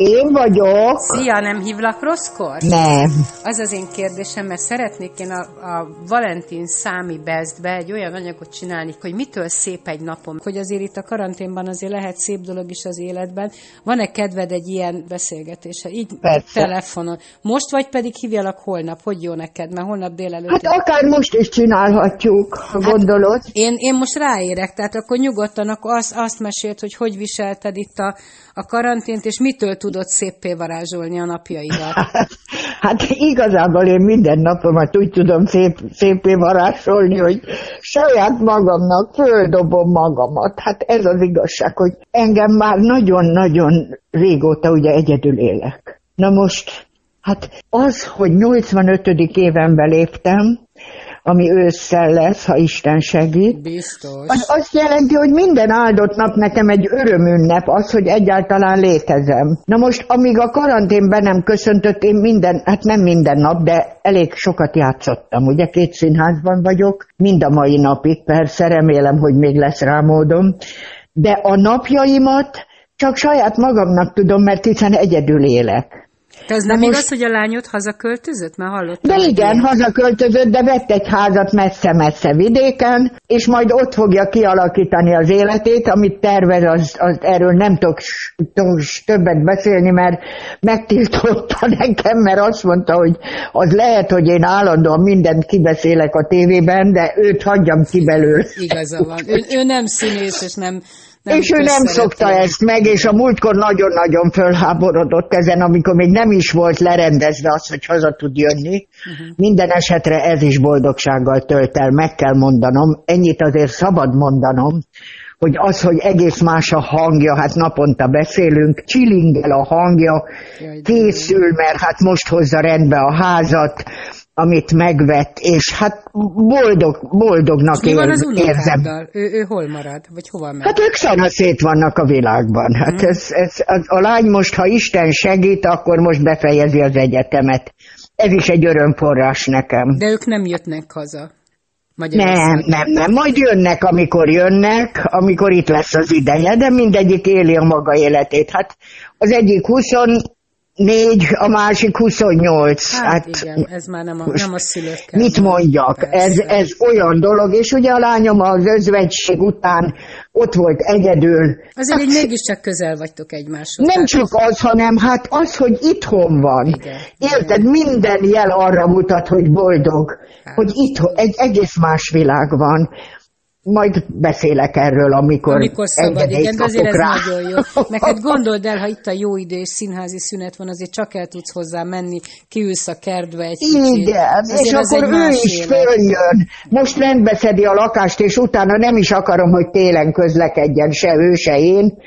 Én vagyok. Szia, nem hívlak rosszkor? Nem. Az az én kérdésem, mert szeretnék én a, a Valentin Számi Bestbe egy olyan anyagot csinálni, hogy mitől szép egy napom. Hogy azért itt a karanténban azért lehet szép dolog is az életben. Van-e kedved egy ilyen beszélgetése? Így Persze. telefonon. Most vagy pedig hívjalak holnap? Hogy jó neked? Mert holnap délelőtt. Hát akár most is csinálhatjuk, ha Hát- gondolod. Én, én most ráérek, tehát akkor nyugodtan akkor azt, azt mesélt, hogy hogy viselted itt a, a karantént, és mitől tudod széppé varázsolni a napjaidat. Hát igazából én minden napomat úgy tudom szép, szépé varázsolni, hogy saját magamnak földobom magamat. Hát ez az igazság, hogy engem már nagyon-nagyon régóta ugye egyedül élek. Na most, hát az, hogy 85. évenbe léptem, ami ősszel lesz, ha Isten segít, Biztos. Az azt jelenti, hogy minden áldott nap nekem egy örömünnep az, hogy egyáltalán létezem. Na most, amíg a karantén be nem köszöntött, én minden, hát nem minden nap, de elég sokat játszottam. Ugye két színházban vagyok, mind a mai napig persze, remélem, hogy még lesz rá módom. De a napjaimat csak saját magamnak tudom, mert hiszen egyedül élek. Te ez nem igaz, hogy a lányod hazaköltözött? Mert hallottam. De igen, ilyen. hazaköltözött, de vett egy házat messze-messze vidéken, és majd ott fogja kialakítani az életét, amit tervez, az, az erről nem tudok tudok többet beszélni, mert megtiltotta nekem, mert azt mondta, hogy az lehet, hogy én állandóan mindent kibeszélek a tévében, de őt hagyjam ki belőle. Igaza van. Ő, ő nem színész, és nem... nem és ő nem szokta ezt meg, és a múltkor nagyon-nagyon fölháborodott ezen, amikor még nem is volt lerendezve az, hogy haza tud jönni. Uh-huh. Minden esetre ez is boldogsággal tölt el, meg kell mondanom. Ennyit azért szabad mondanom, hogy az, hogy egész más a hangja, hát naponta beszélünk, csilingel a hangja, készül, mert hát most hozza rendbe a házat, amit megvett, és hát boldog, boldognak Mi van az ér- érzem. Ő, ő hol marad? Vagy hova megy? Hát ők szanaszét vannak a világban. Hát ez, ez, a, a lány most, ha Isten segít, akkor most befejezi az egyetemet. Ez is egy örömforrás nekem. De ők nem jöttnek haza. Nem, nem, nem. Majd jönnek, amikor jönnek, amikor itt lesz az ideje, de mindegyik éli a maga életét. Hát az egyik 24, a másik 28. Hát, igen, ez már nem a, nem a szülők kell. Mit mondjak? Ez, Persze. ez olyan dolog, és ugye a lányom az özvegység után ott volt egyedül. Azért így mégiscsak közel vagytok egymáshoz. Nem csak az, hanem hát az, hogy itthon van. Igen, Érted? Minden jel arra mutat, hogy boldog. Hát. Hogy itthon, egy egész más világ van. Majd beszélek erről, amikor, Amikor szabad, igen, de azért ez rá. nagyon jó. Neked gondold el, ha itt a jó idő és színházi szünet van, azért csak el tudsz hozzá menni, kiülsz a kertbe egy kicsit. Igen, és akkor ő is följön. Most rendbeszedi a lakást, és utána nem is akarom, hogy télen közlekedjen se ő, se én,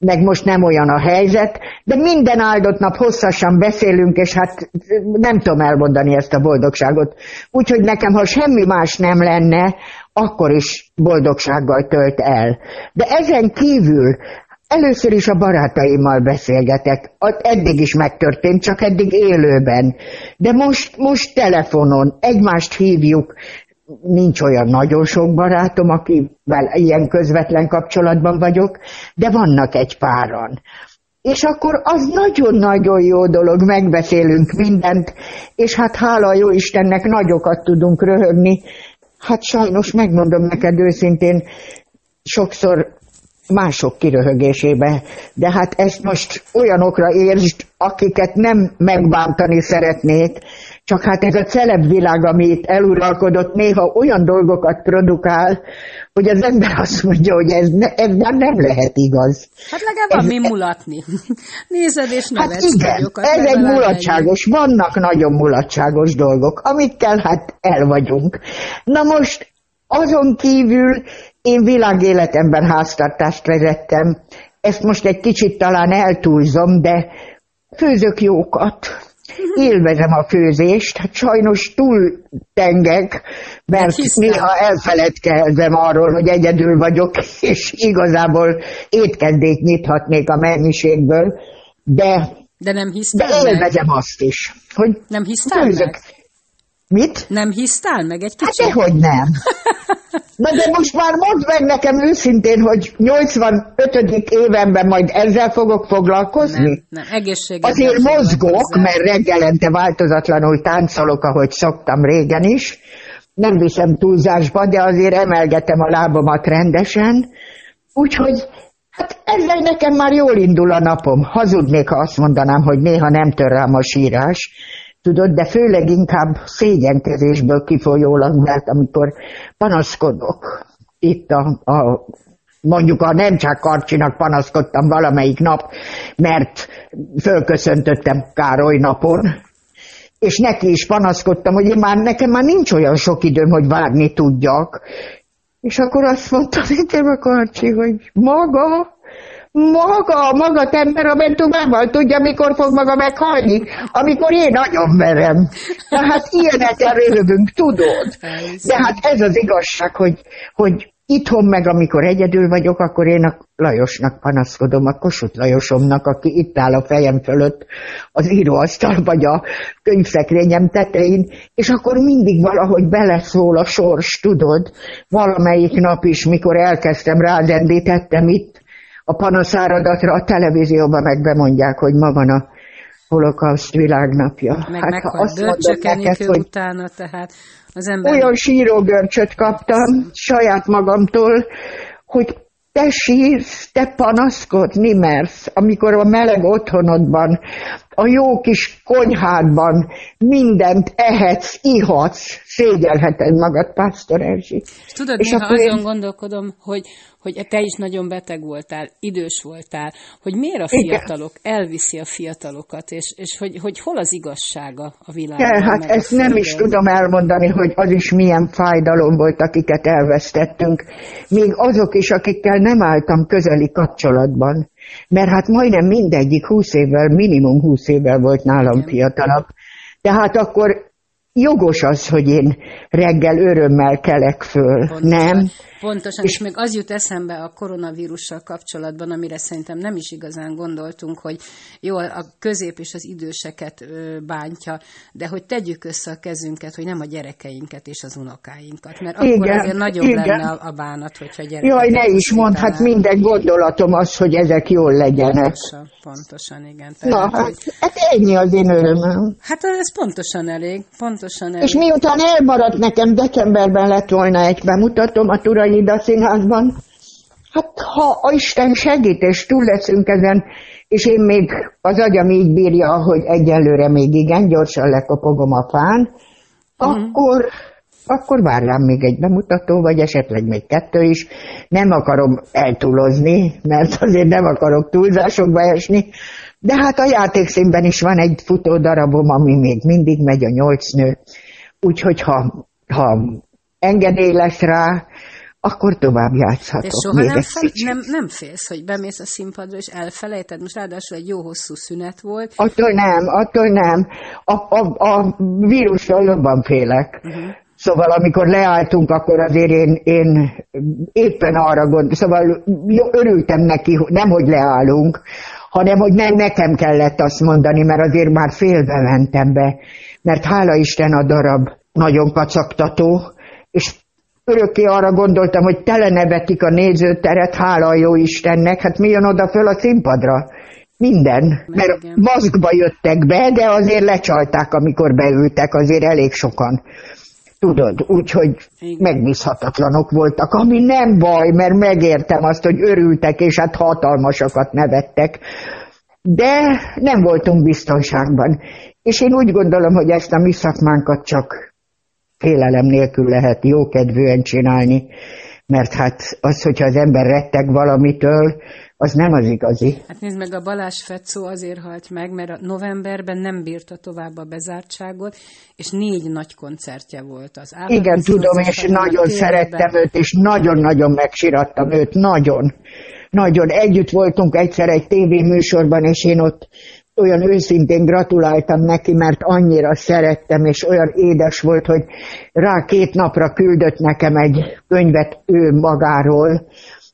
meg most nem olyan a helyzet, de minden áldott nap hosszasan beszélünk, és hát nem tudom elmondani ezt a boldogságot. Úgyhogy nekem, ha semmi más nem lenne, akkor is boldogsággal tölt el. De ezen kívül Először is a barátaimmal beszélgetek. Eddig is megtörtént, csak eddig élőben. De most, most telefonon egymást hívjuk. Nincs olyan nagyon sok barátom, akivel ilyen közvetlen kapcsolatban vagyok, de vannak egy páran. És akkor az nagyon-nagyon jó dolog, megbeszélünk mindent, és hát hála jó Istennek nagyokat tudunk röhögni. Hát sajnos megmondom neked őszintén, sokszor mások kiröhögésébe. De hát ezt most olyanokra értsd, akiket nem megbántani szeretnék, csak hát ez a celeb világ, ami itt eluralkodott, néha olyan dolgokat produkál, hogy az ember azt mondja, hogy ez, ne, ez már nem lehet igaz. Hát legalább van mi mulatni. Nézed és Hát nevetsz igen, nagyokat, ez egy mulatságos, vannak nagyon mulatságos dolgok, amikkel hát el vagyunk. Na most azon kívül én világéletemben háztartást vezettem. Ezt most egy kicsit talán eltúlzom, de Főzök jókat. Élvezem a főzést, hát sajnos túl tengek, mert néha elfeledkezem arról, hogy egyedül vagyok, és igazából étkezdét nyithatnék a mennyiségből, de, de nem de élvezem meg? azt is. Hogy nem hisztál főzök. meg? Mit? Nem hisztál meg egy kicsit? Hát dehogy nem. Na de most már mondd meg nekem őszintén, hogy 85. évenben majd ezzel fogok foglalkozni? Nem, nem, egészséges. Azért mozgok, mert reggelente változatlanul táncolok, ahogy szoktam régen is. Nem viszem túlzásba, de azért emelgetem a lábamat rendesen. Úgyhogy hát ezzel nekem már jól indul a napom. Hazudnék, ha azt mondanám, hogy néha nem tör rám a sírás tudod, de főleg inkább szégyenkezésből kifolyólag, mert amikor panaszkodok itt a, a mondjuk a nem csak Karcsinak panaszkodtam valamelyik nap, mert fölköszöntöttem Károly napon, és neki is panaszkodtam, hogy én már, nekem már nincs olyan sok időm, hogy várni tudjak. És akkor azt mondta nekem a Karcsi, hogy maga maga, maga temperamentumával tudja, mikor fog maga meghalni, amikor én nagyon merem. Tehát ilyenekkel röhögünk, tudod. De hát ez az igazság, hogy, hogy itthon meg, amikor egyedül vagyok, akkor én a Lajosnak panaszkodom, a Kossuth Lajosomnak, aki itt áll a fejem fölött az íróasztal vagy a könyvszekrényem tetején, és akkor mindig valahogy beleszól a sors, tudod, valamelyik nap is, mikor elkezdtem rázendítettem itt, a panaszáradatra a televízióban meg bemondják, hogy ma van a holokauszt világnapja. Meg hát, ha azt neked, hogy utána, tehát az ember... Olyan sírógörcsöt kaptam saját magamtól, hogy te sírsz, te panaszkodni mersz, amikor a meleg otthonodban, a jó kis konyhádban mindent ehetsz, ihatsz, szégyelheted magad, Pásztor Erzsi. Tudod, és néha azon én... gondolkodom, hogy hogy te is nagyon beteg voltál, idős voltál, hogy miért a fiatalok Igen. elviszi a fiatalokat, és, és hogy, hogy hol az igazsága a világban. Ja, hát ezt nem is tudom elmondani, hogy az is milyen fájdalom volt, akiket elvesztettünk. Még azok is, akikkel nem álltam közeli kapcsolatban. Mert hát majdnem mindegyik húsz évvel, minimum húsz évvel volt nálam fiatalabb. Tehát akkor jogos az, hogy én reggel örömmel kelek föl, Pontosan. nem? Pontosan, és, és még az jut eszembe a koronavírussal kapcsolatban, amire szerintem nem is igazán gondoltunk, hogy jó, a közép és az időseket bántja, de hogy tegyük össze a kezünket, hogy nem a gyerekeinket és az unokáinkat, mert igen, akkor azért nagyobb igen. lenne a, a bánat, hogyha gyerekek. Jaj, ne is mondd, hát minden gondolatom az, hogy ezek jól legyenek. Pontosan, pontosan igen. Tehát, Na, hát, hogy... hát ennyi az én örömöm. Hát ez pontosan elég, pontosan elég. És miután elmaradt nekem, decemberben lett volna egy bemutatom a Turai Ida Színházban. Hát ha a Isten segít, és túl leszünk ezen, és én még az agyam így bírja, hogy egyelőre még igen, gyorsan lekopogom a fán, uh-huh. akkor, akkor vár rám még egy bemutató, vagy esetleg még kettő is. Nem akarom eltúlozni, mert azért nem akarok túlzásokba esni, de hát a játékszínben is van egy futó darabom, ami még mindig megy a nyolc nő. Úgyhogy ha, ha engedély lesz rá, akkor tovább játszhatok. De soha nem, fel, nem, nem félsz, hogy bemész a színpadra, és elfelejted? Most ráadásul egy jó hosszú szünet volt. Attól nem, attól nem. A, a, a vírusról jobban félek. Uh-huh. Szóval amikor leálltunk, akkor azért én, én éppen arra gondoltam, szóval örültem neki, nem hogy leállunk, hanem hogy nem nekem kellett azt mondani, mert azért már félbe mentem be, mert hála Isten a darab nagyon kacagtató, és örökké arra gondoltam, hogy tele nevetik a nézőteret, hála a jó Istennek, hát mi jön oda föl a színpadra? Minden, mert maszkba jöttek be, de azért lecsalták, amikor beültek, azért elég sokan. Tudod, úgyhogy megbízhatatlanok voltak, ami nem baj, mert megértem azt, hogy örültek, és hát hatalmasakat nevettek. De nem voltunk biztonságban. És én úgy gondolom, hogy ezt a mi szakmánkat csak félelem nélkül lehet jókedvűen csinálni, mert hát az, hogyha az ember retteg valamitől, az nem az igazi. Hát nézd meg, a Balázs Fetszó azért halt meg, mert a novemberben nem bírta tovább a bezártságot, és négy nagy koncertje volt az Állatos Igen, tudom, és nagyon szerettem őt, és nagyon-nagyon megsirattam őt, nagyon. Nagyon. Együtt voltunk egyszer egy tévéműsorban, és én ott olyan őszintén gratuláltam neki, mert annyira szerettem, és olyan édes volt, hogy rá két napra küldött nekem egy könyvet ő magáról,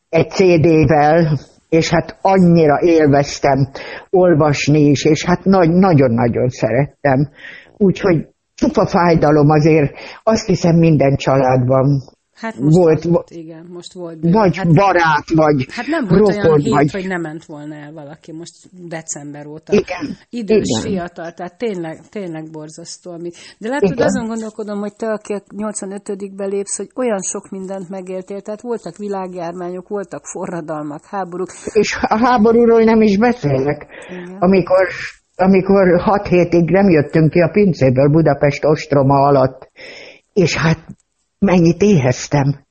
egy CD-vel, és hát annyira élveztem olvasni is, és hát nagy, nagyon-nagyon szerettem. Úgyhogy csupa fájdalom azért, azt hiszem minden családban Hát most volt, volt, igen, most volt. Bőle. Vagy hát, barát, vagy Hát nem volt rokon, olyan hét, vagy... hogy nem ment volna el valaki most december óta. Igen. Idős, igen. fiatal, tehát tényleg, tényleg borzasztó. Amit... De lehet, hogy azon gondolkodom, hogy te, aki 85 belépsz, hogy olyan sok mindent megéltél, tehát voltak világjármányok, voltak forradalmak, háborúk. És a háborúról nem is beszélek. Igen. Amikor amikor hat hétig nem jöttünk ki a pincéből Budapest ostroma alatt, és hát mennyit éheztem.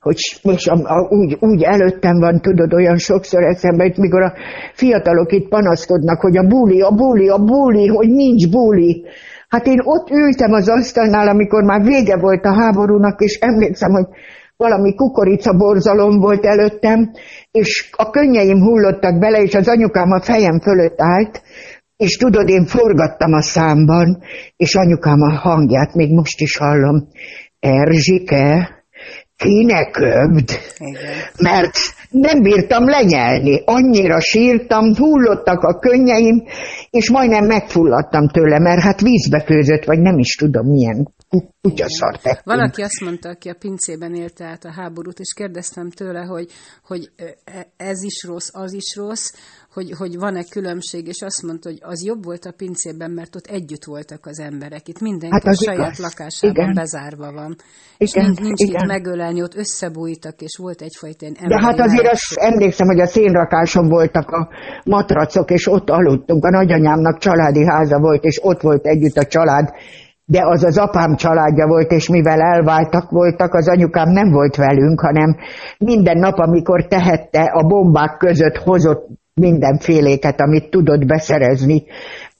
Hogy, és a, a, úgy, úgy előttem van, tudod, olyan sokszor eszembe, hogy mikor a fiatalok itt panaszkodnak, hogy a buli, a buli, a buli, hogy nincs buli. Hát én ott ültem az asztalnál, amikor már vége volt a háborúnak, és emlékszem, hogy valami kukoricaborzalom volt előttem, és a könnyeim hullottak bele, és az anyukám a fejem fölött állt, és tudod, én forgattam a számban, és anyukám a hangját még most is hallom. Erzsike, ki ne köbd, mert nem bírtam lenyelni, annyira sírtam, hullottak a könnyeim, és majdnem megfulladtam tőle, mert hát vízbe főzött, vagy nem is tudom milyen kutyaszart tettünk. Valaki azt mondta, aki a pincében élte át a háborút, és kérdeztem tőle, hogy, hogy e, ez is rossz, az is rossz, hogy, hogy van-e különbség, és azt mondta, hogy az jobb volt a pincében, mert ott együtt voltak az emberek. Itt mindenki hát a saját igaz. lakásában igen. bezárva van. Igen, és nincs igen. itt megölelni, ott összebújtak, és volt egyfajta ilyen De hát azért azt emlékszem, hogy a szénrakáson voltak a matracok, és ott aludtunk. A nagyanyámnak családi háza volt, és ott volt együtt a család, de az az apám családja volt, és mivel elváltak voltak, az anyukám nem volt velünk, hanem minden nap, amikor tehette, a bombák között hozott mindenféléket, amit tudott beszerezni,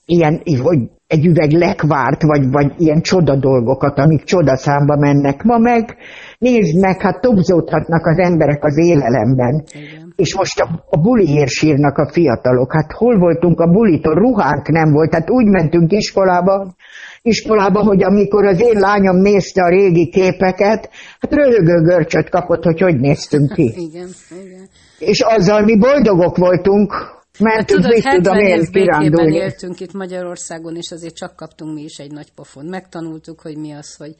ilyen, hogy egy üveg lekvárt, vagy, vagy ilyen csoda dolgokat, amik csodaszámba mennek. Ma meg, nézd meg, hát tobzódhatnak az emberek az élelemben. Igen. És most a, a buliért sírnak a fiatalok. Hát hol voltunk a bulitól? Ruhánk nem volt. Hát úgy mentünk iskolába, iskolába, hogy amikor az én lányom nézte a régi képeket, hát röhögő görcsöt kapott, hogy hogy néztünk ki. Igen, igen. És azzal mi boldogok voltunk, mert hát, tudod, 70 tudom év békében éltünk itt Magyarországon, és azért csak kaptunk mi is egy nagy pofon. Megtanultuk, hogy mi az, hogy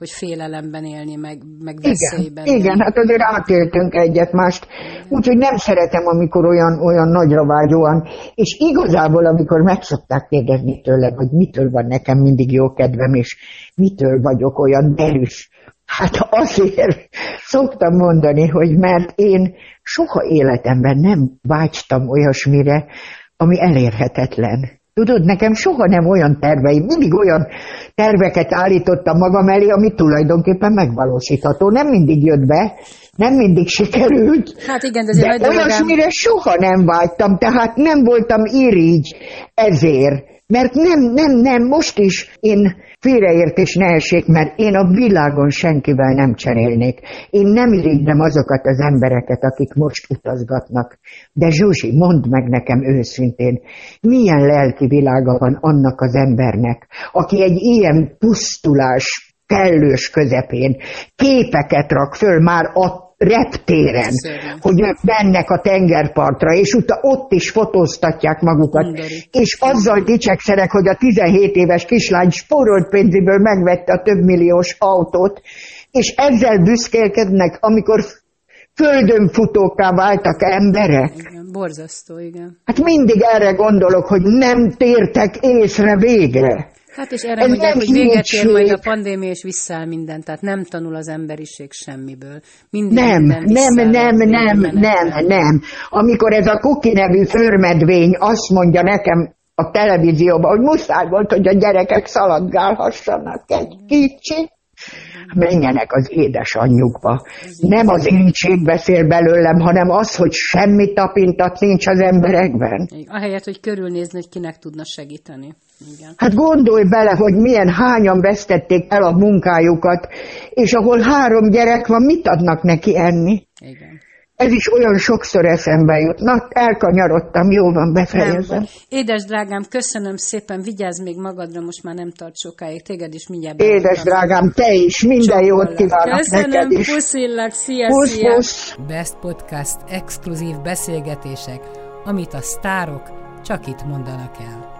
hogy félelemben élni, meg, meg veszélyben. Igen, igen, hát azért átéltünk egyet mást, úgyhogy nem szeretem, amikor olyan, olyan nagyra vágyóan, és igazából, amikor meg szokták kérdezni tőlem, hogy mitől van nekem mindig jó kedvem, és mitől vagyok olyan derűs, hát azért szoktam mondani, hogy mert én soha életemben nem vágytam olyasmire, ami elérhetetlen. Tudod, nekem soha nem olyan terveim, mindig olyan terveket állítottam magam elé, ami tulajdonképpen megvalósítható. Nem mindig jött be, nem mindig sikerült. Hát igen, de, de olyasmire soha nem vágytam, tehát nem voltam irigy ezért. Mert nem, nem, nem, most is én félreértés ne essék, mert én a világon senkivel nem cserélnék. Én nem irigylem azokat az embereket, akik most utazgatnak. De Zsuzsi, mondd meg nekem őszintén, milyen lelki világa van annak az embernek, aki egy ilyen pusztulás kellős közepén képeket rak föl már a reptéren, Szerint. hogy ők mennek a tengerpartra, és utána ott is fotóztatják magukat, Mindari. és azzal dicsekszenek, hogy a 17 éves kislány spórolt pénzéből megvette a több milliós autót, és ezzel büszkélkednek, amikor földön futókká váltak emberek. Igen, borzasztó, igen. Hát mindig erre gondolok, hogy nem tértek észre végre. Hát és erre mondják, hogy véget ér majd a pandémia, és visszaáll minden, tehát nem tanul az emberiség semmiből. Mindig nem, nem, nem, nem, nem, nem. Amikor ez a Kuki nevű förmedvény azt mondja nekem a televízióban, hogy muszáj volt, hogy a gyerekek szaladgálhassanak egy kicsit, menjenek az édesanyjukba. Nem az incség beszél belőlem, hanem az, hogy semmi tapintat nincs az emberekben. Ahelyett, hogy körülnézni, hogy kinek tudna segíteni. Igen. Hát gondolj bele, hogy milyen hányan vesztették el a munkájukat, és ahol három gyerek van, mit adnak neki enni? Igen. Ez is olyan sokszor eszembe jut. Na, elkanyarodtam, jó van, befejezem. Édes drágám, köszönöm szépen, vigyázz még magadra, most már nem tart sokáig, téged is mindjárt. Édes drágám, te is, minden jót kívánok köszönöm, neked is. puszillak, szia, pusz, szia. Pusz. Best Podcast exkluzív beszélgetések, amit a sztárok csak itt mondanak el.